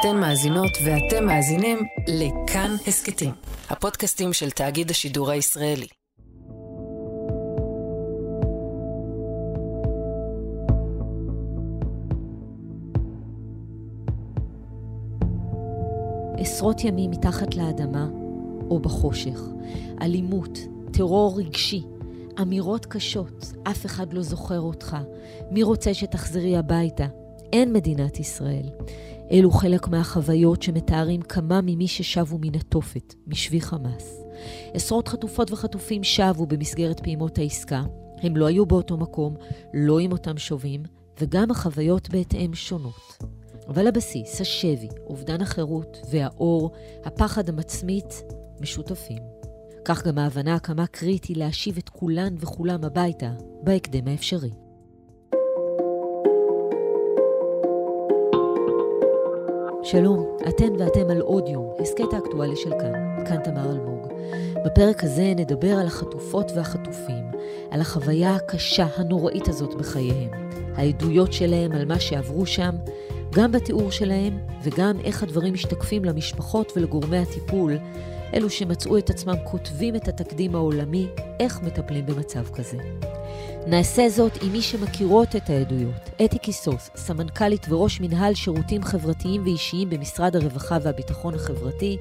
אתן מאזינות ואתם מאזינים לכאן הסכתים, הפודקאסטים של תאגיד השידור הישראלי. עשרות ימים מתחת לאדמה או בחושך, אלימות, טרור רגשי, אמירות קשות, אף אחד לא זוכר אותך, מי רוצה שתחזרי הביתה? אין מדינת ישראל. אלו חלק מהחוויות שמתארים כמה ממי ששבו מן התופת, משבי חמאס. עשרות חטופות וחטופים שבו במסגרת פעימות העסקה. הם לא היו באותו מקום, לא עם אותם שובים, וגם החוויות בהתאם שונות. אבל הבסיס, השבי, אובדן החירות והאור, הפחד המצמית, משותפים. כך גם ההבנה כמה קריטי להשיב את כולן וכולם הביתה בהקדם האפשרי. שלום, אתן ואתם על עוד יום, הסכת האקטואלי של כאן, כאן תמר אלמוג. בפרק הזה נדבר על החטופות והחטופים, על החוויה הקשה, הנוראית הזאת בחייהם, העדויות שלהם על מה שעברו שם, גם בתיאור שלהם וגם איך הדברים משתקפים למשפחות ולגורמי הטיפול, אלו שמצאו את עצמם כותבים את התקדים העולמי, איך מטפלים במצב כזה. נעשה זאת עם מי שמכירות את העדויות. אתי קיסוס, סמנכ"לית וראש מנהל שירותים חברתיים ואישיים במשרד הרווחה והביטחון החברתי,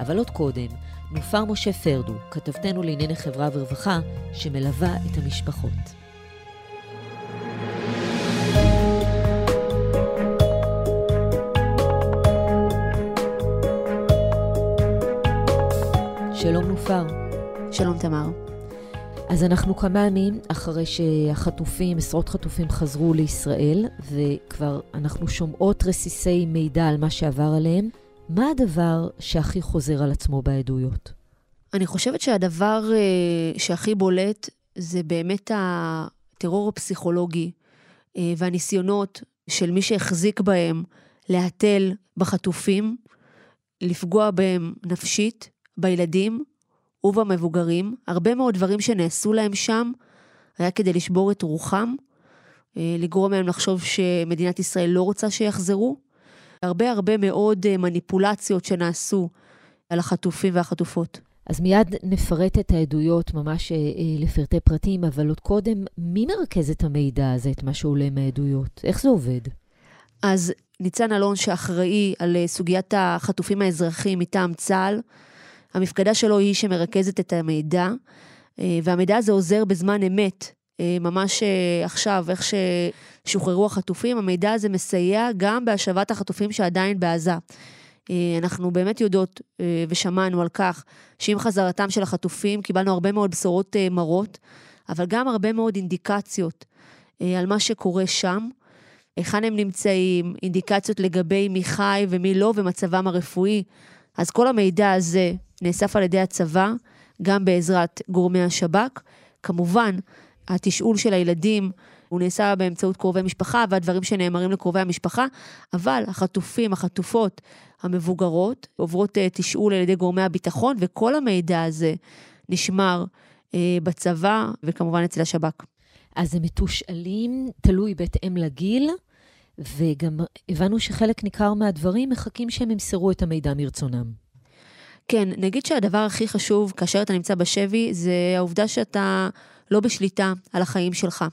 אבל עוד קודם, נופר משה פרדו, כתבתנו לענייני חברה ורווחה, שמלווה את המשפחות. שלום נופר. שלום תמר. אז אנחנו כמה ימים אחרי שהחטופים, עשרות חטופים חזרו לישראל, וכבר אנחנו שומעות רסיסי מידע על מה שעבר עליהם. מה הדבר שהכי חוזר על עצמו בעדויות? אני חושבת שהדבר uh, שהכי בולט זה באמת הטרור הפסיכולוגי uh, והניסיונות של מי שהחזיק בהם להתל בחטופים, לפגוע בהם נפשית, בילדים ובמבוגרים. הרבה מאוד דברים שנעשו להם שם היה כדי לשבור את רוחם, אה, לגרום להם לחשוב שמדינת ישראל לא רוצה שיחזרו. הרבה הרבה מאוד אה, מניפולציות שנעשו על החטופים והחטופות. אז מיד נפרט את העדויות ממש אה, לפרטי פרטים, אבל עוד קודם, מי מרכז את המידע הזה, את מה שעולה מהעדויות? איך זה עובד? אז ניצן אלון, שאחראי על סוגיית החטופים האזרחיים מטעם צה"ל, המפקדה שלו היא שמרכזת את המידע, אה, והמידע הזה עוזר בזמן אמת. אה, ממש אה, עכשיו, איך ששוחררו החטופים, המידע הזה מסייע גם בהשבת החטופים שעדיין בעזה. אנחנו באמת יודעות ושמענו על כך שעם חזרתם של החטופים קיבלנו הרבה מאוד בשורות מרות, אבל גם הרבה מאוד אינדיקציות על מה שקורה שם, היכן הם נמצאים, אינדיקציות לגבי מי חי ומי לא ומצבם הרפואי. אז כל המידע הזה נאסף על ידי הצבא, גם בעזרת גורמי השב"כ. כמובן, התשאול של הילדים הוא נעשה באמצעות קרובי משפחה והדברים שנאמרים לקרובי המשפחה, אבל החטופים, החטופות, המבוגרות, עוברות אה, תשאול על ידי גורמי הביטחון, וכל המידע הזה נשמר אה, בצבא וכמובן אצל השב"כ. אז הם מתושאלים, תלוי בהתאם לגיל, וגם הבנו שחלק ניכר מהדברים מחכים שהם ימסרו את המידע מרצונם. כן, נגיד שהדבר הכי חשוב כאשר אתה נמצא בשבי, זה העובדה שאתה לא בשליטה על החיים שלך.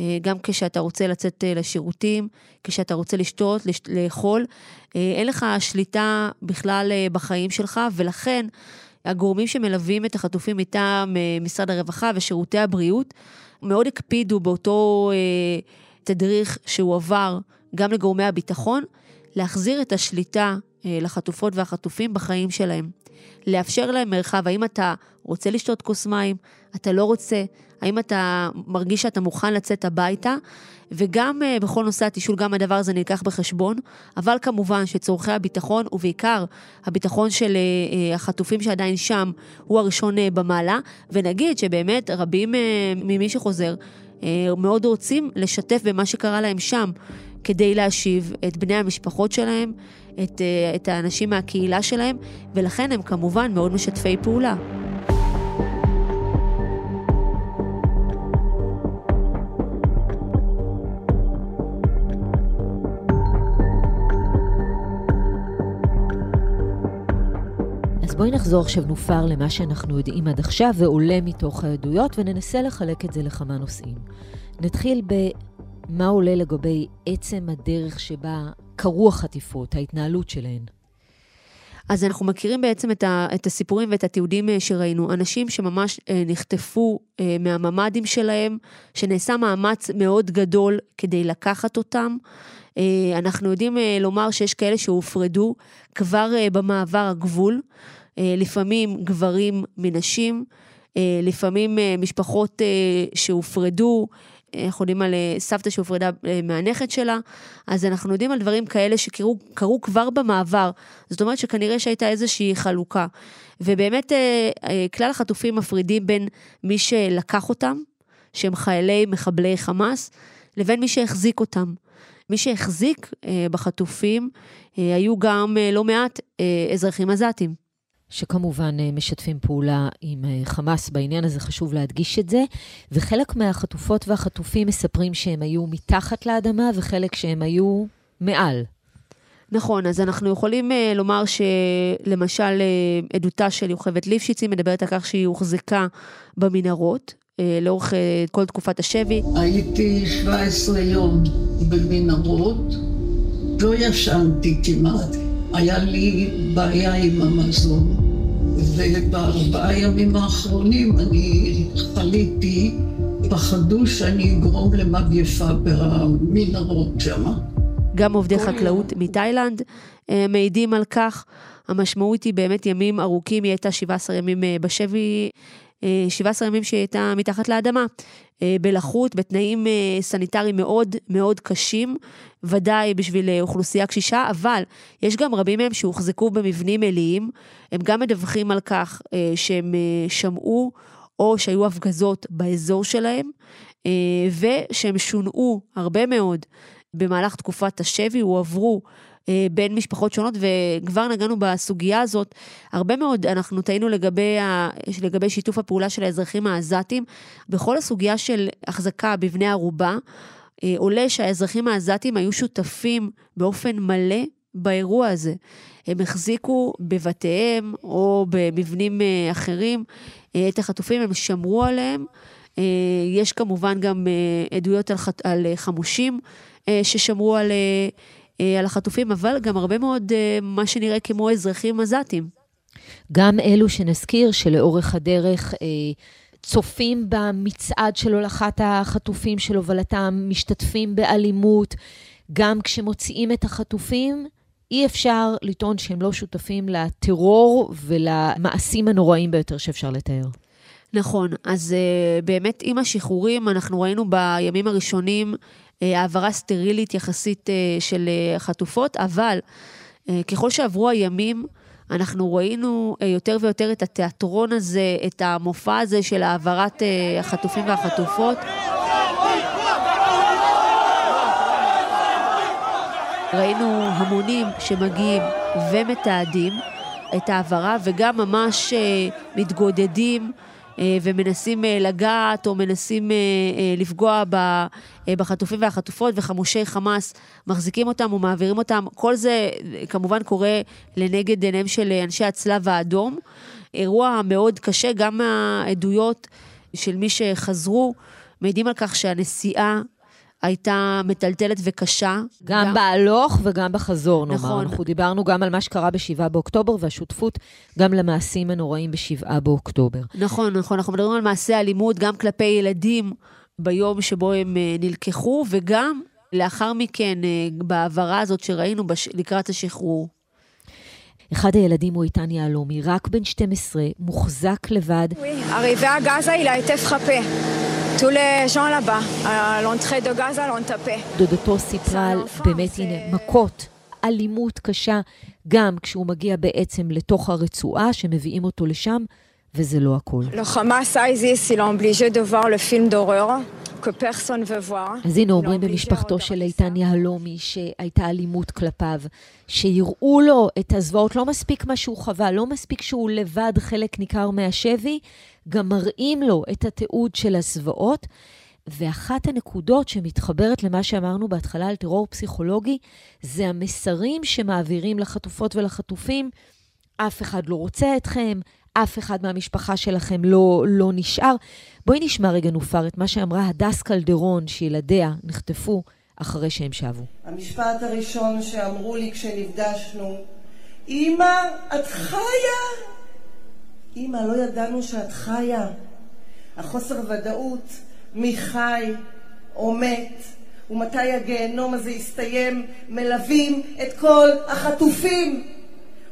אה, גם כשאתה רוצה לצאת אה, לשירותים, כשאתה רוצה לשתות, לאכול, אה, אין לך שליטה בכלל בחיים שלך, ולכן הגורמים שמלווים את החטופים מטעם משרד הרווחה ושירותי הבריאות, מאוד הקפידו באותו תדריך שהוא עבר גם לגורמי הביטחון, להחזיר את השליטה לחטופות והחטופים בחיים שלהם. לאפשר להם מרחב, האם אתה רוצה לשתות כוס מים, אתה לא רוצה, האם אתה מרגיש שאתה מוכן לצאת הביתה, וגם uh, בכל נושא התשאול, גם הדבר הזה נלקח בחשבון, אבל כמובן שצורכי הביטחון, ובעיקר הביטחון של uh, החטופים שעדיין שם, הוא הראשון uh, במעלה, ונגיד שבאמת רבים uh, ממי שחוזר, uh, מאוד רוצים לשתף במה שקרה להם שם. כדי להשיב את בני המשפחות שלהם, את, אה, את האנשים מהקהילה שלהם, ולכן הם כמובן מאוד משתפי פעולה. בואי נחזור עכשיו נופר למה שאנחנו יודעים עד עכשיו ועולה מתוך העדויות וננסה לחלק את זה לכמה נושאים. נתחיל במה עולה לגבי עצם הדרך שבה קרו החטיפות, ההתנהלות שלהן. אז אנחנו מכירים בעצם את, ה, את הסיפורים ואת התיעודים אה, שראינו. אנשים שממש אה, נחטפו אה, מהממ"דים שלהם, שנעשה מאמץ מאוד גדול כדי לקחת אותם. אה, אנחנו יודעים אה, לומר שיש כאלה שהופרדו כבר אה, במעבר הגבול, אה, לפעמים גברים מנשים, אה, לפעמים אה, משפחות אה, שהופרדו, אנחנו יודעים על אה, סבתא שהופרדה אה, מהנכד שלה, אז אנחנו יודעים על דברים כאלה שקרו כבר במעבר. זאת אומרת שכנראה שהייתה איזושהי חלוקה. ובאמת אה, כלל החטופים מפרידים בין מי שלקח אותם, שהם חיילי מחבלי חמאס, לבין מי שהחזיק אותם. מי שהחזיק בחטופים היו גם לא מעט אזרחים עזתים. שכמובן אה, משתפים פעולה עם אה, חמאס בעניין הזה, חשוב להדגיש את זה. וחלק מהחטופות והחטופים מספרים שהם היו מתחת לאדמה, וחלק שהם היו מעל. נכון, אז אנחנו יכולים uh, לומר שלמשל uh, עדותה של יוכבת ליפשיצי מדברת על כך שהיא הוחזקה במנהרות uh, לאורך uh, כל תקופת השבי. הייתי 17 יום במנהרות, לא ישנתי כמעט. היה לי בעיה עם המזון, ובארבעה ימים האחרונים אני חליתי, פחדו שאני אגרום למגפה במנהרות שם. גם עובדי חקלאות מתאילנד אה, מעידים על כך. המשמעות היא באמת ימים ארוכים, היא הייתה 17 ימים אה, בשבי 17 ימים שהיא הייתה מתחת לאדמה, אה, בלחות, בתנאים אה, סניטריים מאוד מאוד קשים, ודאי בשביל אה, אוכלוסייה קשישה, אבל יש גם רבים מהם שהוחזקו במבנים עיליים, הם גם מדווחים על כך שהם שמעו או שהיו הפגזות באזור שלהם, ושהם שונאו הרבה מאוד במהלך תקופת השבי, הועברו אה, בין משפחות שונות, וכבר נגענו בסוגיה הזאת. הרבה מאוד אנחנו טעינו לגבי, ה, לגבי שיתוף הפעולה של האזרחים העזתים. בכל הסוגיה של החזקה בבני ערובה, אה, עולה שהאזרחים העזתים היו שותפים באופן מלא באירוע הזה. הם החזיקו בבתיהם או במבנים אה, אחרים את החטופים, הם שמרו עליהם. יש כמובן גם עדויות על, חמושים ששמרו על אה, על החטופים, אבל גם הרבה מאוד אה, מה שנראה כמו אזרחים עזתים. גם אלו שנזכיר שלאורך הדרך אה, צופים במצעד של הולכת החטופים, של הובלתם, משתתפים באלימות, גם כשמוציאים את החטופים, אי אפשר לטעון שהם לא שותפים לטרור ולמעשים הנוראים ביותר שאפשר לתאר. נכון, אז uh, באמת עם השחרורים, אנחנו ראינו בימים הראשונים אה, העברה סטרילית יחסית אה, של אה, חטופות, אבל ככל שעברו הימים, אנחנו ראינו יותר ויותר את התיאטרון הזה, את המופע הזה של העברת החטופים והחטופות. ראינו המונים שמגיעים ומתעדים את ההעברה וגם ממש מתגודדים אה, ומנסים אה, לגעת או מנסים אה, לפגוע בחטופים והחטופות וחמושי חמאס מחזיקים אותם ומעבירים אותם. כל זה כמובן קורה לנגד עיניהם של אנשי הצלב האדום. אירוע מאוד קשה, גם מהעדויות של מי שחזרו מעידים על כך שהנסיעה הייתה מטלטלת וקשה. גם, גם בהלוך וגם בחזור, נאמר. נכון. אנחנו דיברנו גם על מה שקרה ב-7 באוקטובר, והשותפות גם למעשים הנוראים ב-7 באוקטובר. נכון, נכון. אנחנו מדברים על מעשי אלימות גם כלפי ילדים ביום שבו הם אה, נלקחו, וגם לאחר מכן, אה, בהעברה הזאת שראינו בש... לקראת השחרור. אחד הילדים הוא איתן יהלומי, רק בן 12, מוחזק לבד. arrivé à Gaza, il a דודתו סיפרה על באמת, הנה, מכות, אלימות קשה, גם כשהוא מגיע בעצם לתוך הרצועה, שמביאים אותו לשם, וזה לא d'horreur. אז הנה אומרים במשפחתו של איתן יהלומי שהייתה אלימות כלפיו, שיראו לו את הזוועות, לא מספיק מה שהוא חווה, לא מספיק שהוא לבד חלק ניכר מהשבי, גם מראים לו את התיעוד של הזוועות. ואחת הנקודות שמתחברת למה שאמרנו בהתחלה על טרור פסיכולוגי, זה המסרים שמעבירים לחטופות ולחטופים אף אחד לא רוצה אתכם, אף אחד מהמשפחה שלכם לא, לא נשאר. בואי נשמע רגע, נופר, את מה שאמרה הדס קלדרון, שילדיה נחטפו אחרי שהם שבו. המשפט הראשון שאמרו לי כשנפגשנו, אמא, את חיה? אמא, לא ידענו שאת חיה. החוסר ודאות, מי חי או מת, ומתי הגיהנום הזה יסתיים, מלווים את כל החטופים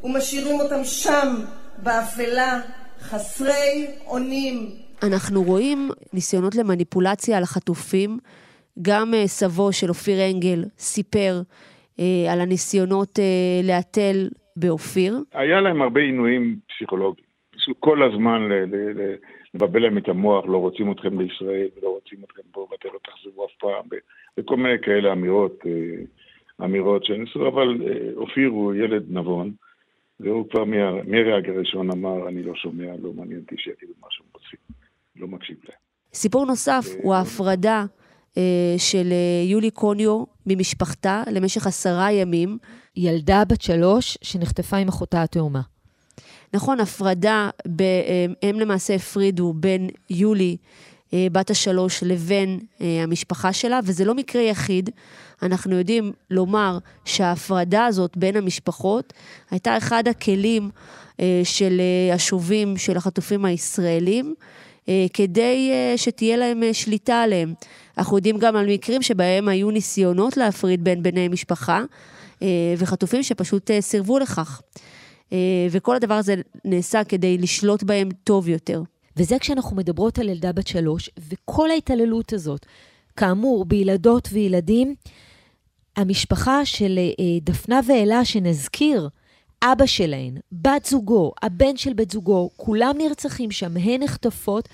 ומשאירים אותם שם, באפלה, חסרי אונים. אנחנו רואים ניסיונות למניפולציה על החטופים. גם אה, סבו של אופיר אנגל סיפר אה, על הניסיונות אה, להתל באופיר. היה להם הרבה עינויים פסיכולוגיים. כל הזמן לבלבל להם את המוח, לא רוצים אתכם בישראל, לא רוצים אתכם פה, ואתם לא תחזרו אף פעם, וכל מיני כאלה אמירות, אמירות שניסו, אבל אופיר הוא ילד נבון. והוא כבר מהרגע הראשון אמר, אני לא שומע, לא מעניין אותי שיגידו מה שהם רוצים, לא מקשיב להם. סיפור נוסף הוא ההפרדה אה, של אה, יולי קוניו ממשפחתה למשך עשרה ימים. ילדה בת שלוש שנחטפה עם אחותה התאומה. נכון, הפרדה, אה, הם למעשה הפרידו בין יולי, בת השלוש, לבין המשפחה שלה, וזה לא מקרה יחיד. אנחנו יודעים לומר שההפרדה הזאת בין המשפחות הייתה אחד הכלים של השובים של החטופים הישראלים, כדי שתהיה להם שליטה עליהם. אנחנו יודעים גם על מקרים שבהם היו ניסיונות להפריד בין בני משפחה, אה, וחטופים שפשוט אה, סירבו לכך. אה, וכל הדבר הזה נעשה כדי לשלוט בהם טוב יותר. וזה כשאנחנו מדברות על ילדה בת שלוש, וכל ההתעללות הזאת, כאמור, בילדות וילדים, המשפחה של דפנה ואלה, שנזכיר, אבא שלהן, בת זוגו, הבן של בת זוגו, כולם נרצחים שם, הן נחטפות.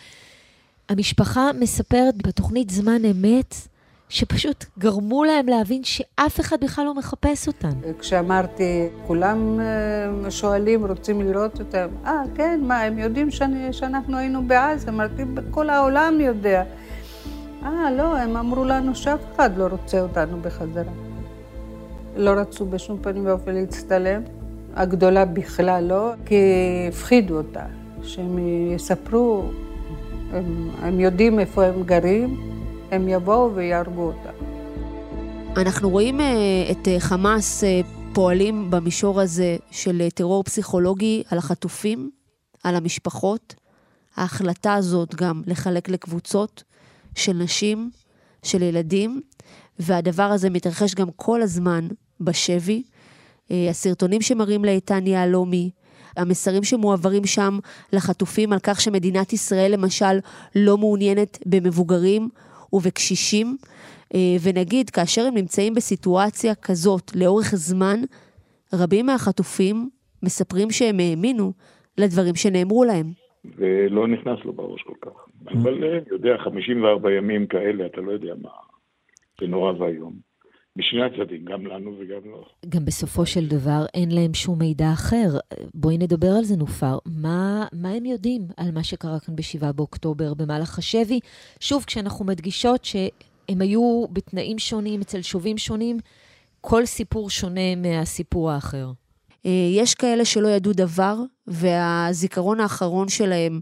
המשפחה מספרת בתוכנית זמן אמת, שפשוט גרמו להם להבין שאף אחד בכלל לא מחפש אותן. כשאמרתי, כולם אה, שואלים, רוצים לראות אותם, אה, כן, מה, הם יודעים שאני, שאנחנו היינו בעזה? אמרתי, כל העולם יודע. אה, לא, הם אמרו לנו שאף אחד לא רוצה אותנו בחזרה. לא רצו בשום פנים ואופן להצטלם. הגדולה בכלל לא, כי הפחידו אותה, שהם יספרו הם, הם יודעים איפה הם גרים, הם יבואו ויהרגו אותם. אנחנו רואים אה, את אה, חמאס אה, פועלים במישור הזה של טרור פסיכולוגי על החטופים, על המשפחות. ההחלטה הזאת גם לחלק לקבוצות של נשים, של ילדים, והדבר הזה מתרחש גם כל הזמן בשבי. הסרטונים שמראים לאיתן יהלומי, המסרים שמועברים שם לחטופים על כך שמדינת ישראל למשל לא מעוניינת במבוגרים ובקשישים. אה, ונגיד, כאשר הם נמצאים בסיטואציה כזאת לאורך זמן, רבים מהחטופים מספרים שהם האמינו לדברים שנאמרו להם. ולא נכנס לו בראש כל כך. אבל אה, יודע, 54 ימים כאלה, אתה לא יודע מה. זה נורא ואיום. משני הצדדים, גם לנו וגם לו. גם בסופו של דבר אין להם שום מידע אחר. בואי נדבר על זה, נופר. מה, מה הם יודעים על מה שקרה כאן ב-7 באוקטובר במהלך השבי? שוב, כשאנחנו מדגישות שהם היו בתנאים שונים, אצל שובים שונים, כל סיפור שונה מהסיפור האחר. אה, יש כאלה שלא ידעו דבר, והזיכרון האחרון שלהם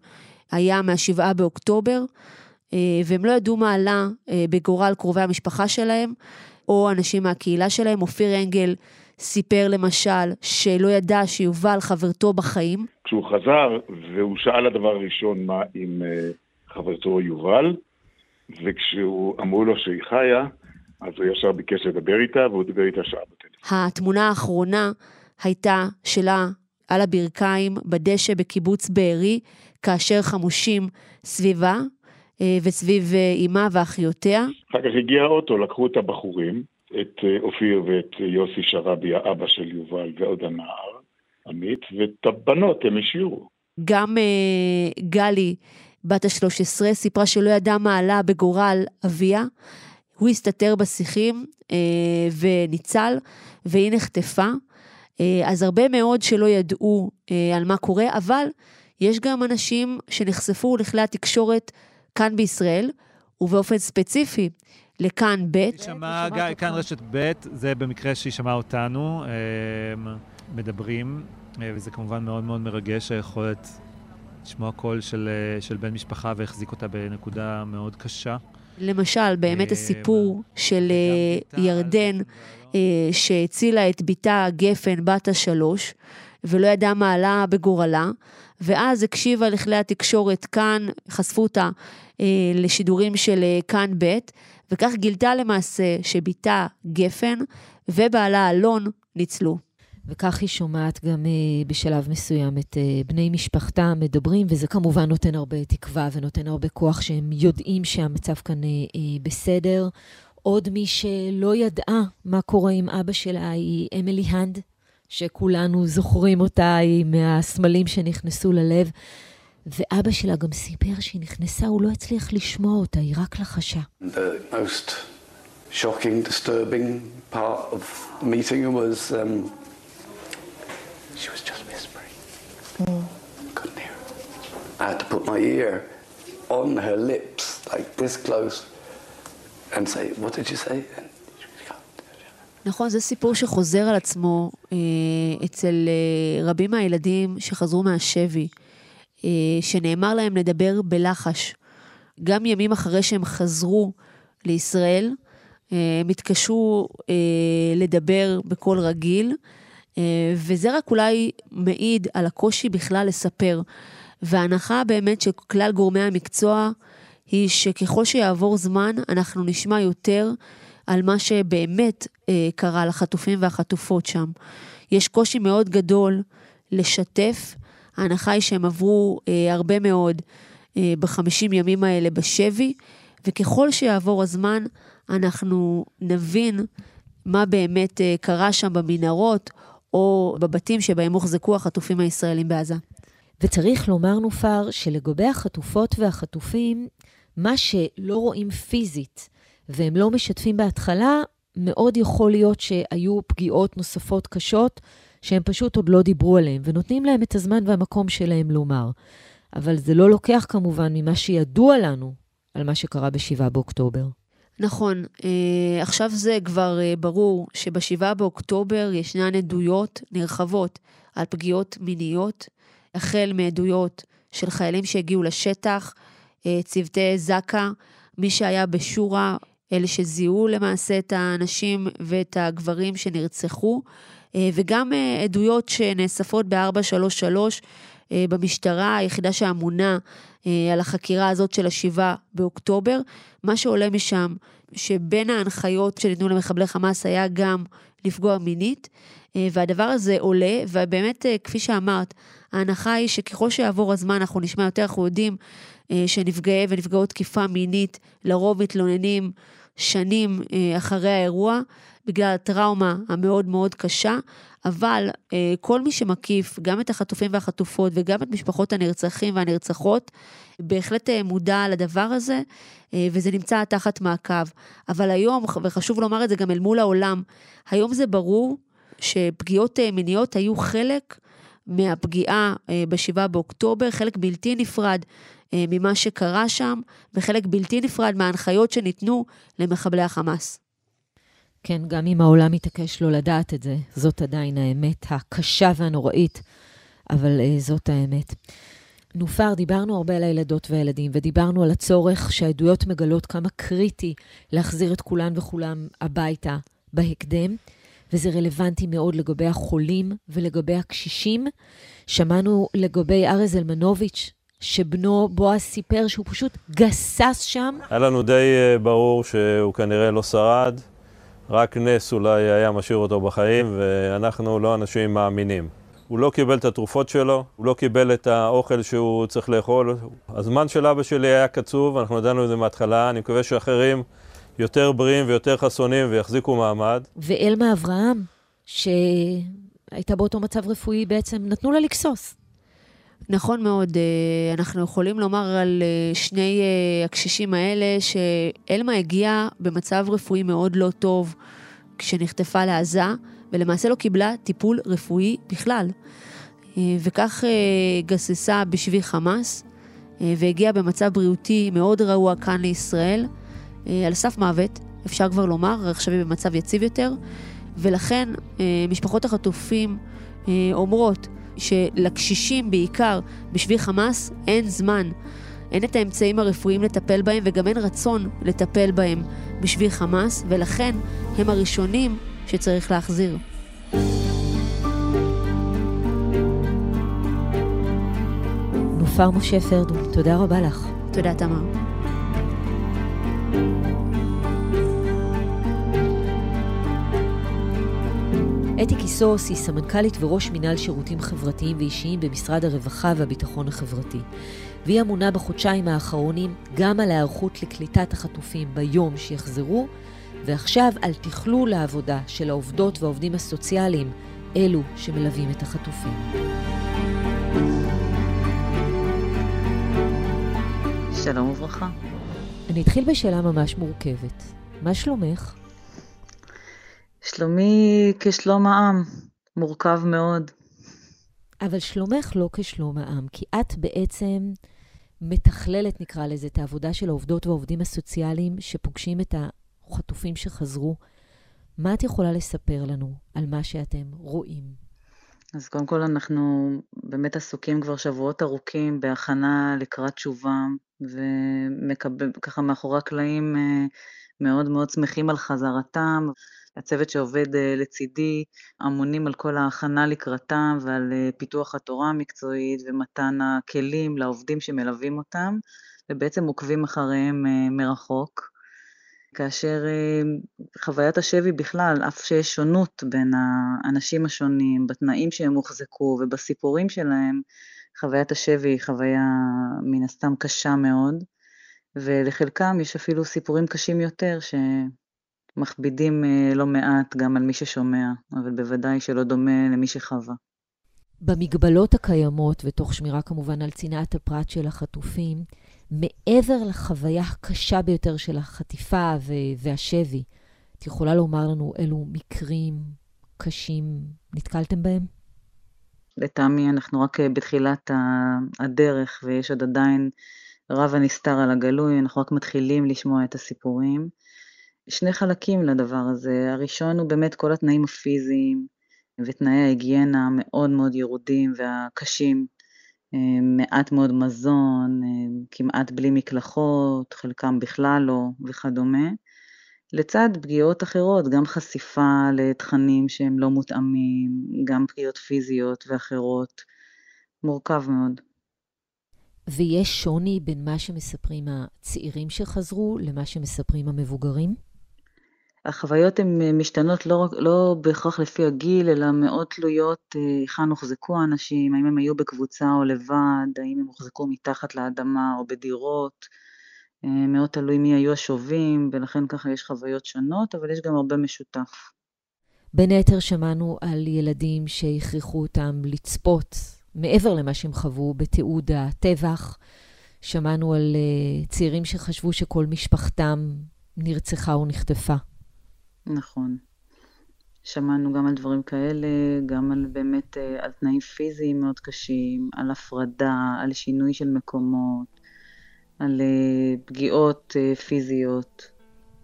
היה מה-7 באוקטובר, אה, והם לא ידעו מה עלה אה, בגורל קרובי המשפחה שלהם. או אנשים מהקהילה שלהם. אופיר אנגל סיפר למשל שלא ידע שיובל חברתו בחיים. כשהוא חזר והוא שאל הדבר הראשון מה עם uh, חברתו יובל, וכשהוא אמרו לו שהיא חיה, אז הוא ישר ביקש לדבר איתה, והוא דיבר איתה שעה בטלפון. התמונה האחרונה הייתה שלה על הברכיים בדשא בקיבוץ בארי, כאשר חמושים סביבה, אה, וסביב אימה אה, ואחיותיה. אחר כך הגיע האוטו, לקחו את הבחורים, את אה, אופיר ואת יוסי שרבי, האבא של יובל, ועוד הנער, עמית, ואת הבנות הם השאירו. גם uh, גלי, בת ה-13, סיפרה שלא ידעה מה עלה בגורל אביה. הוא הסתתר בשיחים uh, וניצל, והיא נחטפה. Uh, אז הרבה מאוד שלא ידעו uh, על מה קורה, אבל יש גם אנשים שנחשפו לכלי התקשורת כאן בישראל, ובאופן ספציפי לכאן ב'. שמע, כאן רשת ב', זה במקרה שהיא שמעה אותנו, אמ, מדברים. וזה כמובן מאוד מאוד מרגש היכולת לשמוע קול של, של בן משפחה והחזיק אותה בנקודה מאוד קשה. למשל, באמת הסיפור של ירדן, שהצילה את בתה גפן, בת השלוש, ולא ידעה מה עלה בגורלה, ואז הקשיבה לכלי התקשורת כאן, חשפו אותה אה, לשידורים של אה, כאן ב', וכך גילתה למעשה שבתה גפן ובעלה אלון ניצלו. וכך היא שומעת גם uh, בשלב מסוים את uh, בני משפחתה מדברים, וזה כמובן נותן הרבה תקווה ונותן הרבה כוח שהם יודעים שהמצב כאן uh, uh, בסדר. עוד מי שלא ידעה מה קורה עם אבא שלה היא אמילי הנד, שכולנו זוכרים אותה, היא מהסמלים שנכנסו ללב. ואבא שלה גם סיפר שהיא נכנסה, הוא לא הצליח לשמוע אותה, היא רק לחשה. The most shocking, disturbing part of the meeting was um, she was just whispering. Mm. Couldn't hear I had to put my ear on her lips, like this close, and say, what did you say? נכון, זה סיפור שחוזר על עצמו אה, אצל אה, רבים מהילדים שחזרו מהשבי. אה, שנאמר להם לדבר בלחש. גם ימים אחרי שהם חזרו לישראל, אה, הם התקשו אה, לדבר בקול רגיל, וזה רק אולי מעיד על הקושי בכלל לספר. וההנחה באמת של כלל גורמי המקצוע היא שככל שיעבור זמן, אנחנו נשמע יותר על מה שבאמת קרה לחטופים והחטופות שם. יש קושי מאוד גדול לשתף ההנחה היא שהם עברו אה, הרבה מאוד אה, בחמישים ימים האלה בשבי, וככל שיעבור הזמן, אנחנו נבין מה באמת אה, קרה שם במנהרות, או בבתים שבהם הוחזקו החטופים הישראלים בעזה. וצריך לומר, נופר, שלגבי החטופות והחטופים, מה שלא רואים פיזית והם לא משתפים בהתחלה, מאוד יכול להיות שהיו פגיעות נוספות קשות שהם פשוט עוד לא דיברו עליהם, ונותנים להם את הזמן והמקום שלהם לומר. אבל זה לא לוקח כמובן ממה שידוע לנו על מה שקרה ב-7 באוקטובר. נכון, אה, עכשיו זה כבר אה, ברור שב-7 באוקטובר ישנן עדויות נרחבות על פגיעות מיניות, החל מעדויות של חיילים שהגיעו לשטח, אה, צוותי זק"א, מי שהיה בשורה, אלה שזיהו למעשה את האנשים ואת הגברים שנרצחו, אה, וגם אה, עדויות שנאספות ב-433 אה, במשטרה, היחידה שאמונה על החקירה הזאת של השבעה באוקטובר. מה שעולה משם, שבין ההנחיות שניתנו למחבלי חמאס היה גם לפגוע מינית, והדבר הזה עולה, ובאמת, כפי שאמרת, ההנחה היא שככל שיעבור הזמן אנחנו נשמע יותר, אנחנו יודעים שנפגעי ונפגעות תקיפה מינית לרוב מתלוננים שנים אחרי האירוע, בגלל הטראומה המאוד מאוד קשה, אבל אה, כל מי שמקיף, גם את החטופים והחטופות וגם את משפחות הנרצחים והנרצחות, בהחלט אה, מודע לדבר הזה, אה, וזה נמצא תחת מעקב. אבל היום, וחשוב לומר את זה גם אל מול העולם, היום זה ברור שפגיעות אה, מיניות היו חלק מהפגיעה אה, ב-7 באוקטובר, חלק בלתי נפרד אה, ממה שקרה שם, וחלק בלתי נפרד מההנחיות שניתנו למחבלי החמאס. כן, גם אם העולם מתעקש לא לדעת את זה, זאת עדיין האמת הקשה והנוראית, אבל uh, זאת האמת. נופר, דיברנו הרבה על הילדות והילדים, ודיברנו על הצורך שהעדויות מגלות כמה קריטי להחזיר את כולן וכולם הביתה בהקדם, וזה רלוונטי מאוד לגבי החולים ולגבי הקשישים. שמענו לגבי ארז אלמנוביץ', שבנו בועז סיפר שהוא פשוט גסס שם. היה לנו די uh, ברור שהוא כנראה לא שרד. רק נס אולי היה משאיר אותו בחיים, ואנחנו לא אנשים מאמינים. הוא לא קיבל את התרופות שלו, הוא לא קיבל את האוכל שהוא צריך לאכול. הזמן של אבא שלי היה קצוב, אנחנו ידענו את זה מההתחלה, אני מקווה שאחרים יותר בריאים ויותר חסונים ויחזיקו מעמד. ואלמה אברהם, שהייתה באותו מצב רפואי, בעצם נתנו לה לגסוס. נכון מאוד. אה, אנחנו יכולים לומר על אה, שני אה, הקשישים האלה שאלמה הגיעה במצב רפואי מאוד לא טוב כשנחטפה לעזה, ולמעשה לא קיבלה טיפול רפואי בכלל. וכך גססה בשבי חמאס, והגיעה במצב בריאותי מאוד רעוע כאן לישראל, על סף מוות, אפשר כבר לומר, עכשיו היא במצב יציב יותר, ולכן משפחות החטופים אומרות שלקשישים בעיקר, בשביל חמאס, אין זמן. אין את האמצעים הרפואיים לטפל בהם וגם אין רצון לטפל בהם בשביל חמאס, ולכן הם הראשונים שצריך להחזיר. נופר משה פרדו, תודה רבה לך. תודה, תמר. אתי קיסוס היא סמנכ"לית וראש מינהל שירותים חברתיים ואישיים במשרד הרווחה והביטחון החברתי. והיא אמונה בחודשיים האחרונים גם על ההיערכות לקליטת החטופים ביום שיחזרו, ועכשיו על תכלול העבודה של העובדות והעובדים הסוציאליים, אלו שמלווים את החטופים. שלום וברכה. אני אתחיל בשאלה ממש מורכבת. מה שלומך? שלומי כשלום העם, מורכב מאוד. אבל שלומך לא כשלום העם, כי את בעצם מתכללת, נקרא לזה, את העבודה של העובדות והעובדים הסוציאליים שפוגשים את החטופים שחזרו. מה את יכולה לספר לנו על מה שאתם רואים? אז קודם כל אנחנו באמת עסוקים כבר שבועות ארוכים בהכנה לקראת תשובה, וככה מאחורי הקלעים אה, מאוד מאוד שמחים על חזרתם. הצוות שעובד אה, לצידי אמונים על כל ההכנה לקראתם ועל אה, פיתוח התורה המקצועית ומתן הכלים לעובדים שמלווים אותם, ובעצם עוקבים אחריהם מרחוק. כאשר חוויית השבי בכלל, אף שיש שונות בין האנשים השונים, בתנאים שהם הוחזקו ובסיפורים שלהם, חוויית השבי היא חוויה מן הסתם קשה מאוד, ולחלקם יש אפילו סיפורים קשים יותר, ש... מכבידים אה, לא מעט גם על מי ששומע, אבל בוודאי שלא דומה למי שחווה. במגבלות הקיימות, ותוך שמירה כמובן על צנעת הפרט של החטופים, מעבר לחוויה הקשה ביותר של החטיפה והשבי, את יכולה לומר לנו אילו מקרים קשים נתקלתם בהם? לטעמי אנחנו רק אה, בתחילת הדרך ויש עוד עדיין רב הנסתר על הגלוי, אנחנו רק מתחילים לשמוע את הסיפורים. שני חלקים לדבר הזה. הראשון הוא באמת כל התנאים הפיזיים ותנאי ההיגיינה המאוד מאוד ירודים והקשים. אה, מעט מאוד מזון, אה, כמעט בלי מקלחות, חלקם בכלל לא וכדומה. לצד פגיעות אחרות, גם חשיפה לתכנים שהם לא מותאמים, גם פגיעות פיזיות ואחרות. מורכב מאוד. ויש שוני בין מה שמספרים הצעירים שחזרו למה שמספרים המבוגרים? החוויות הן אה, משתנות לא, לא בהכרח לפי הגיל, אלא מאוד תלויות אה, היכן הוחזקו האנשים, האם הם היו בקבוצה או לבד, האם הם הוחזקו מתחת לאדמה או בדירות. אה, מאוד תלוי מי היו השובים, ולכן ככה יש חוויות שונות, אבל יש גם הרבה משותף. בין היתר שמענו על ילדים שהכריחו אותם לצפות, מעבר למה שהם חוו, בתיעוד הטבח. שמענו על צעירים שחשבו שכל משפחתם נרצחה או נחטפה. נכון. שמענו גם על דברים כאלה, גם על באמת, אה, על תנאים פיזיים מאוד קשים, על הפרדה, על שינוי של מקומות, על אה, פגיעות אה, פיזיות.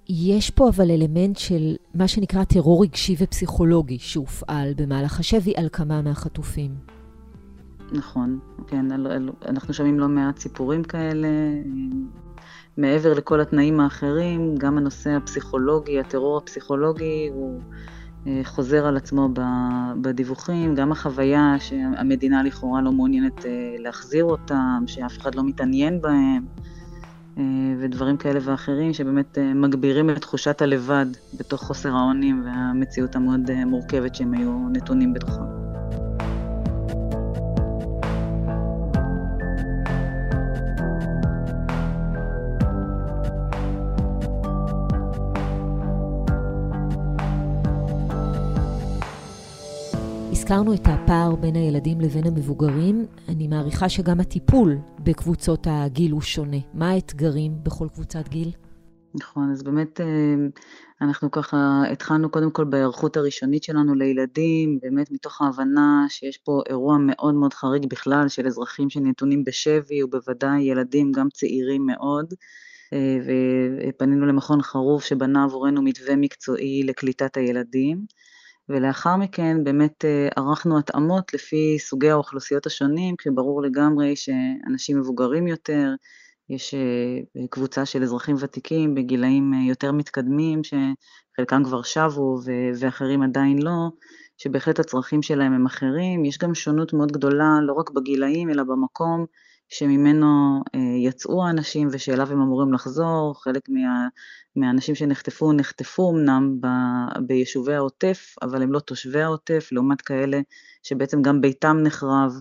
יש פה אבל אלמנט של מה שנקרא טרור רגשי ופסיכולוגי שהופעל במהלך השבי על כמה מהחטופים. נכון, כן, אנחנו שומעים לא מעט סיפורים כאלה, מעבר לכל התנאים האחרים, גם הנושא הפסיכולוגי, הטרור הפסיכולוגי, הוא אה, חוזר על עצמו בדיווחים, גם החוויה שהמדינה לכאורה לא מעוניינת אה, להחזיר אותם, שאף אחד לא מתעניין בהם, אה, ודברים כאלה ואחרים שבאמת מגבירים את תחושת הלבד בתוך חוסר האונים והמציאות המאוד מורכבת שהם היו נתונים בתוכם. הזכרנו את הפער בין הילדים לבין המבוגרים. אני מעריכה שגם הטיפול בקבוצות הגיל הוא שונה. מה האתגרים בכל קבוצת גיל? נכון, אז באמת אה, אנחנו ככה התחלנו קודם כל בהיערכות הראשונית שלנו לילדים, באמת מתוך ההבנה שיש פה אירוע מאוד מאוד חריג בכלל של אזרחים שנתונים בשבי, ובוודאי ילדים גם צעירים מאוד. אה, ופנינו למכון חרוב שבנה עבורנו מתווה מקצועי לקליטת הילדים. ולאחר מכן באמת אה, ערכנו התאמות לפי סוגי האוכלוסיות השונים, כשברור לגמרי שאנשים מבוגרים יותר, יש אה, קבוצה של אזרחים ותיקים בגילאים אה, יותר מתקדמים, שחלקם כבר שבו ואחרים עדיין לא, שבהחלט הצרכים שלהם הם אחרים. יש גם שונות מאוד גדולה, לא רק בגילאים, אלא במקום שממנו יצאו האנשים ושאליו הם אמורים לחזור. חלק מה, מהאנשים שנחטפו, נחטפו אמנם ב, ביישובי העוטף, אבל הם לא תושבי העוטף, לעומת כאלה שבעצם גם ביתם נחרב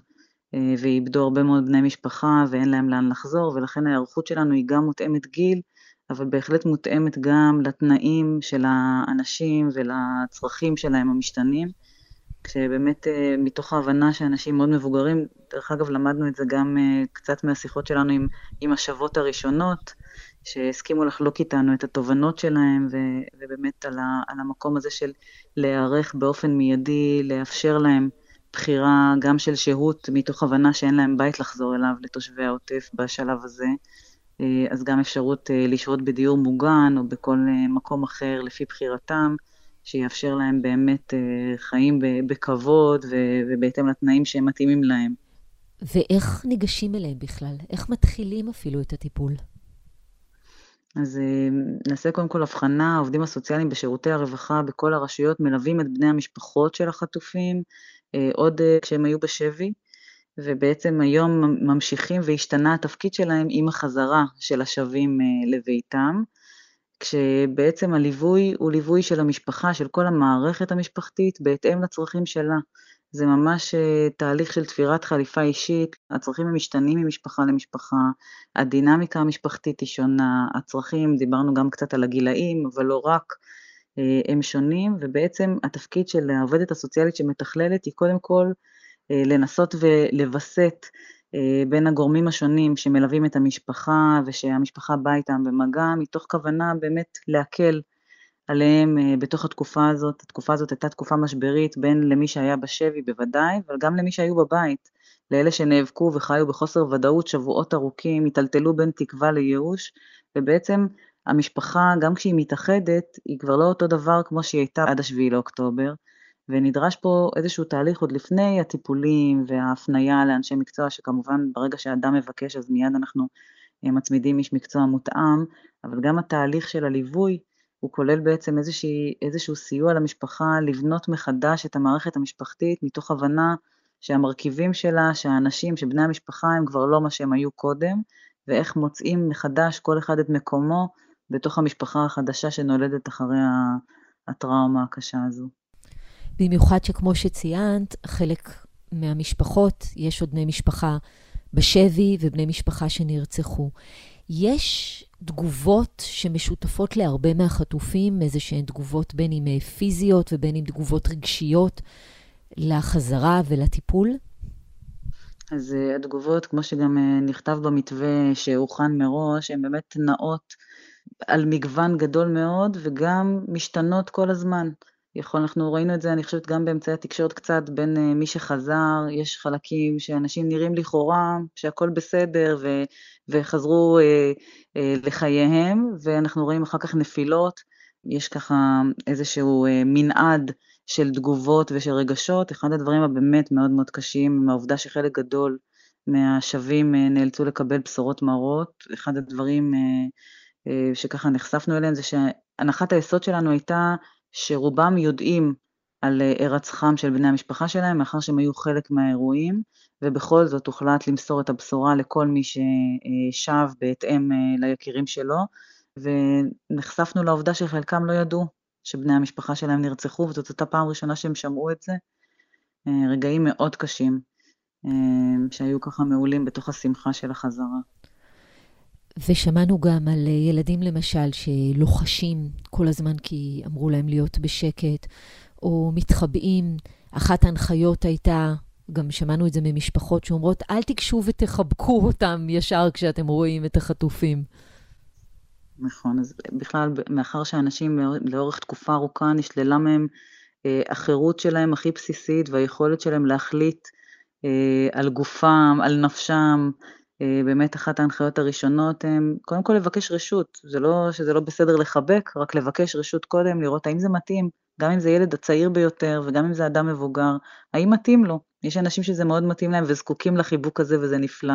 אה, ואיבדו הרבה מאוד בני משפחה ואין להם לאן לחזור, ולכן ההיערכות שלנו היא גם מותאמת גיל, אבל בהחלט מותאמת גם לתנאים של האנשים ולצרכים שלהם המשתנים. כשבאמת אה, מתוך ההבנה שאנשים מאוד מבוגרים, דרך אגב למדנו את זה גם אה, קצת מהשיחות שלנו עם, עם השבות הראשונות, שהסכימו לחלוק איתנו את התובנות שלהם, ו, ובאמת על, ה, על המקום הזה של להיערך באופן מיידי, לאפשר להם בחירה גם של שהות, מתוך הבנה שאין להם בית לחזור אליו לתושבי העוטף בשלב הזה, אה, אז גם אפשרות לשהות בדיור מוגן או בכל מקום אחר לפי בחירתם. שיאפשר להם באמת אה, חיים בכבוד ובהתאם לתנאים שהם מתאימים להם. ואיך ניגשים אליהם בכלל? איך מתחילים אפילו את הטיפול? אז אה, נעשה קודם כל הבחנה, העובדים הסוציאליים בשירותי הרווחה בכל הרשויות מלווים את בני המשפחות של החטופים, אה, עוד כשהם היו בשבי, ובעצם היום ממשיכים והשתנה התפקיד שלהם עם החזרה של השבים לביתם. כשבעצם הליווי הוא ליווי של המשפחה, של כל המערכת המשפחתית, בהתאם לצרכים שלה. זה ממש אה, תהליך של תפירת חליפה אישית, הצרכים הם משתנים ממשפחה למשפחה, הדינמיקה המשפחתית היא שונה, הצרכים, דיברנו גם קצת על הגילאים, אבל לא רק, אה, הם שונים, ובעצם התפקיד של העובדת הסוציאלית שמתכללת היא קודם כל אה, לנסות ולווסת בין הגורמים השונים שמלווים את המשפחה ושהמשפחה באה איתם במגע, מתוך כוונה באמת להקל עליהם אה, בתוך התקופה הזאת. התקופה הזאת הייתה תקופה משברית בין למי שהיה בשבי בוודאי, אבל גם למי שהיו בבית, לאלה שנאבקו וחיו בחוסר ודאות שבועות ארוכים, היטלטלו בין תקווה לייאוש, ובעצם המשפחה, גם כשהיא מתאחדת, היא כבר לא אותו דבר כמו שהיא הייתה עד השביעי לאוקטובר. ונדרש פה איזשהו תהליך עוד לפני הטיפולים וההפניה לאנשי מקצוע, שכמובן ברגע שאדם מבקש אז מיד אנחנו אה, מצמידים איש מקצוע מותאם, אבל גם התהליך של הליווי הוא כולל בעצם איזושהי, איזשהו סיוע למשפחה לבנות מחדש את המערכת המשפחתית מתוך הבנה שהמרכיבים שלה, שהאנשים, שבני המשפחה הם כבר לא מה שהם היו קודם, ואיך מוצאים מחדש כל אחד את מקומו בתוך המשפחה החדשה שנולדת אחרי הטראומה הקשה הזו. במיוחד שכמו שציינת, חלק מהמשפחות, יש עוד בני משפחה בשבי ובני משפחה שנרצחו. יש תגובות שמשותפות להרבה מהחטופים, איזה שהן תגובות בין אם אה, פיזיות ובין אם תגובות רגשיות לחזרה ולטיפול? אז אה, התגובות, כמו שגם אה, נכתב במתווה שהוכן מראש, הן באמת נעות על מגוון גדול מאוד וגם משתנות כל הזמן. יכול, אנחנו ראינו את זה, אני חושבת, גם באמצעי התקשורת קצת, בין uh, מי שחזר, יש חלקים שאנשים נראים לכאורה שהכול בסדר ו, וחזרו uh, uh, לחייהם, ואנחנו רואים אחר כך נפילות, יש ככה איזשהו uh, מנעד של תגובות ושל רגשות. אחד הדברים הבאמת מאוד מאוד קשים, מהעובדה שחלק גדול מהשבים uh, נאלצו לקבל בשורות מרות, אחד הדברים uh, uh, שככה נחשפנו אליהם זה שהנחת היסוד שלנו הייתה שרובם יודעים על אה, הירצחם של בני המשפחה שלהם, מאחר שהם היו חלק מהאירועים, ובכל זאת הוחלט למסור את הבשורה לכל מי ששב בהתאם אה, ליקירים שלו, ונחשפנו לעובדה שחלקם לא ידעו שבני המשפחה שלהם נרצחו, וזאת הייתה פעם ראשונה שהם שמעו את זה. אה, רגעים מאוד קשים, שהיו ככה מעולים בתוך השמחה של החזרה. ושמענו גם על אה, ילדים למשל שלוחשים כל הזמן כי אמרו להם להיות בשקט, או מתחבאים. אחת ההנחיות הייתה, גם שמענו את זה ממשפחות שאומרות, אל תיגשו ותחבקו אותם ישר כשאתם רואים את החטופים. נכון, אז בכלל, מאחר שאנשים לאורך תקופה ארוכה נשללה מהם אה, החירות שלהם הכי בסיסית והיכולת שלהם להחליט אה, על גופם, על נפשם, באמת אחת ההנחיות הראשונות הן קודם כל לבקש רשות, זה לא שזה לא בסדר לחבק, רק לבקש רשות קודם, לראות האם זה מתאים גם אם זה ילד הצעיר ביותר וגם אם זה אדם מבוגר, האם מתאים לו? יש אנשים שזה מאוד מתאים להם וזקוקים לחיבוק הזה וזה נפלא,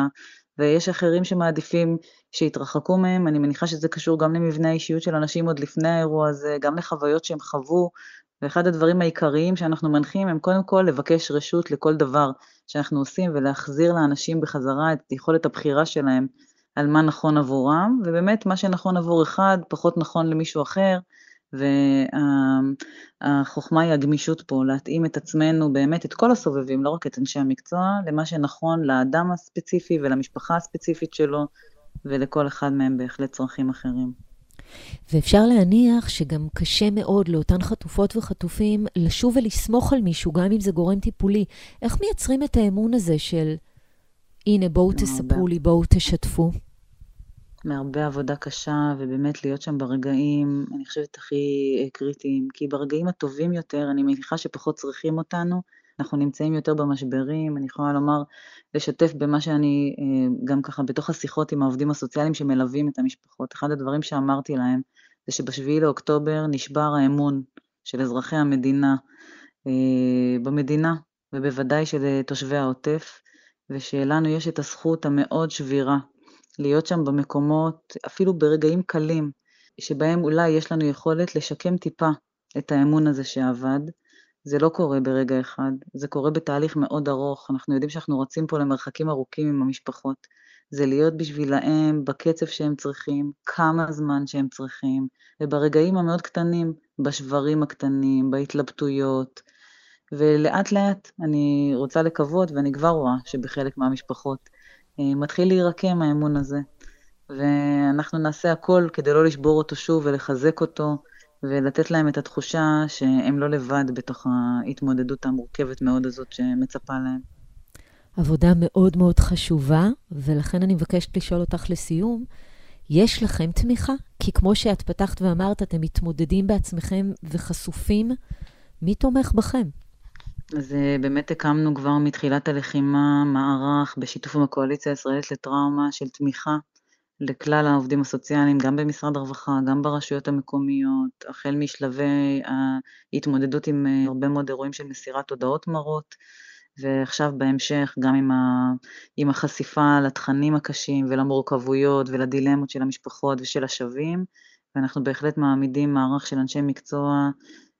ויש אחרים שמעדיפים שיתרחקו מהם, אני מניחה שזה קשור גם למבנה האישיות של אנשים עוד לפני האירוע הזה, גם לחוויות שהם חוו, ואחד הדברים העיקריים שאנחנו מנחים הם קודם כל לבקש רשות לכל דבר שאנחנו עושים ולהחזיר לאנשים בחזרה את יכולת הבחירה שלהם על מה נכון עבורם, ובאמת מה שנכון עבור אחד פחות נכון למישהו אחר, והחוכמה היא הגמישות פה, להתאים את עצמנו, באמת את כל הסובבים, לא רק את אנשי המקצוע, למה שנכון לאדם הספציפי ולמשפחה הספציפית שלו, ולכל אחד מהם בהחלט צרכים אחרים. ואפשר להניח שגם קשה מאוד לאותן חטופות וחטופים לשוב ולסמוך על מישהו, גם אם זה גורם טיפולי. איך מייצרים את האמון הזה של, הנה, בואו תספרו לי, בואו תשתפו? מהרבה עבודה קשה, ובאמת להיות שם ברגעים, אני חושבת, הכי אה, קריטיים. כי ברגעים הטובים יותר, אני מניחה שפחות צריכים אותנו, אנחנו נמצאים יותר במשברים, אני יכולה לומר, לשתף במה שאני, אה, גם ככה בתוך השיחות עם העובדים הסוציאליים שמלווים את המשפחות. אחד הדברים שאמרתי להם, זה שבשביעי לאוקטובר נשבר האמון של אזרחי המדינה אה, במדינה, ובוודאי של תושבי העוטף, ושלנו יש את הזכות המאוד שבירה להיות שם במקומות, אפילו ברגעים קלים, שבהם אולי יש לנו יכולת לשקם טיפה את האמון הזה שאבד. זה לא קורה ברגע אחד, זה קורה בתהליך מאוד ארוך, אנחנו יודעים שאנחנו רצים פה למרחקים ארוכים עם המשפחות. זה להיות בשבילהם בקצב שהם צריכים, כמה זמן שהם צריכים, וברגעים המאוד קטנים, בשברים הקטנים, בהתלבטויות, ולאט לאט אני רוצה לקוות, ואני כבר רואה שבחלק מהמשפחות אה, מתחיל להירקם האמון הזה. ואנחנו נעשה הכל כדי לא לשבור אותו שוב ולחזק אותו, ולתת להם את התחושה שהם לא לבד בתוך ההתמודדות המורכבת מאוד הזאת שמצפה להם. עבודה מאוד מאוד חשובה, ולכן אני מבקשת לשאול אותך לסיום, יש לכם תמיכה? כי כמו שאת פתחת ואמרת, אתם מתמודדים בעצמכם וחשופים, מי תומך בכם? אז אה, באמת הקמנו כבר מתחילת הלחימה מערך בשיתוף עם הקואליציה הישראלית לטראומה של תמיכה לכלל העובדים הסוציאליים, גם במשרד הרווחה, גם ברשויות המקומיות, החל משלבי ההתמודדות עם אה, הרבה מאוד אירועים של מסירת הודעות מרות, ועכשיו בהמשך גם עם, ה, עם החשיפה לתכנים הקשים ולמורכבויות ולדילמות של המשפחות ושל השבים, ואנחנו בהחלט מעמידים מערך של אנשי מקצוע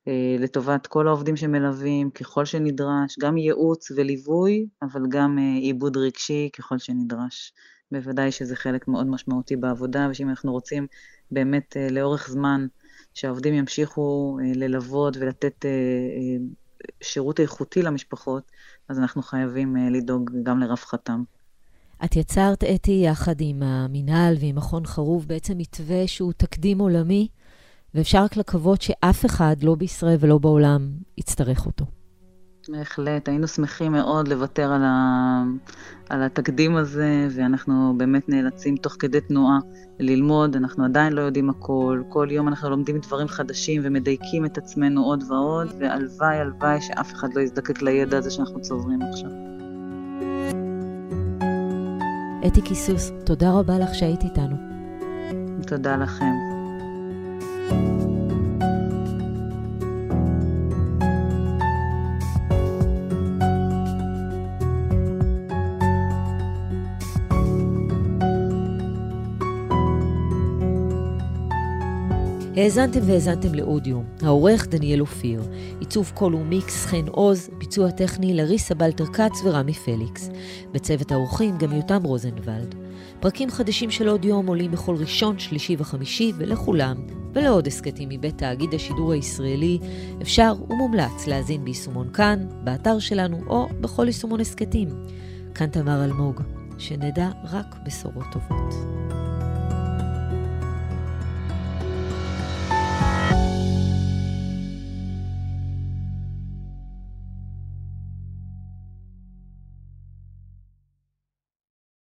אה, לטובת כל העובדים שמלווים ככל שנדרש, גם ייעוץ וליווי, אבל גם אה, עיבוד רגשי ככל שנדרש. בוודאי שזה חלק מאוד משמעותי בעבודה, ושאם אנחנו רוצים באמת אה, לאורך זמן שהעובדים ימשיכו ללוות ולתת שירות איכותי למשפחות, אז אנחנו חייבים לדאוג גם לרווחתם. את יצרת, אתי, יחד עם המינהל ועם מכון חרוב, בעצם מתווה שהוא תקדים עולמי ואפשר רק לקוות שאף אחד, לא בישראל ולא בעולם, יצטרך אותו. בהחלט, היינו שמחים מאוד לוותר על, ה... על התקדים הזה, ואנחנו באמת נאלצים תוך כדי תנועה ללמוד, אנחנו עדיין לא יודעים הכל, כל יום אנחנו לומדים דברים חדשים ומדייקים את עצמנו עוד ועוד, והלוואי, הלוואי שאף אחד לא יזדקק לידע הזה שאנחנו צוברים עכשיו. אתי כיסוס, תודה רבה לך שהיית איתנו. תודה לכם. האזנתם והאזנתם לאודיו, העורך דניאל אופיר, עיצוב קול ומיקס חן עוז, ביצוע טכני לריסה בלטר כץ ורמי פליקס. בצוות האורחים גם יותם רוזנבלד. פרקים חדשים של אודיום עולים בכל ראשון, שלישי וחמישי, ולכולם, ולעוד הסכתים מבית תאגיד השידור הישראלי, אפשר ומומלץ להאזין ביישומון כאן, באתר שלנו, או בכל יישומון הסכתים. כאן תמר אלמוג, שנדע רק בשורות טובות.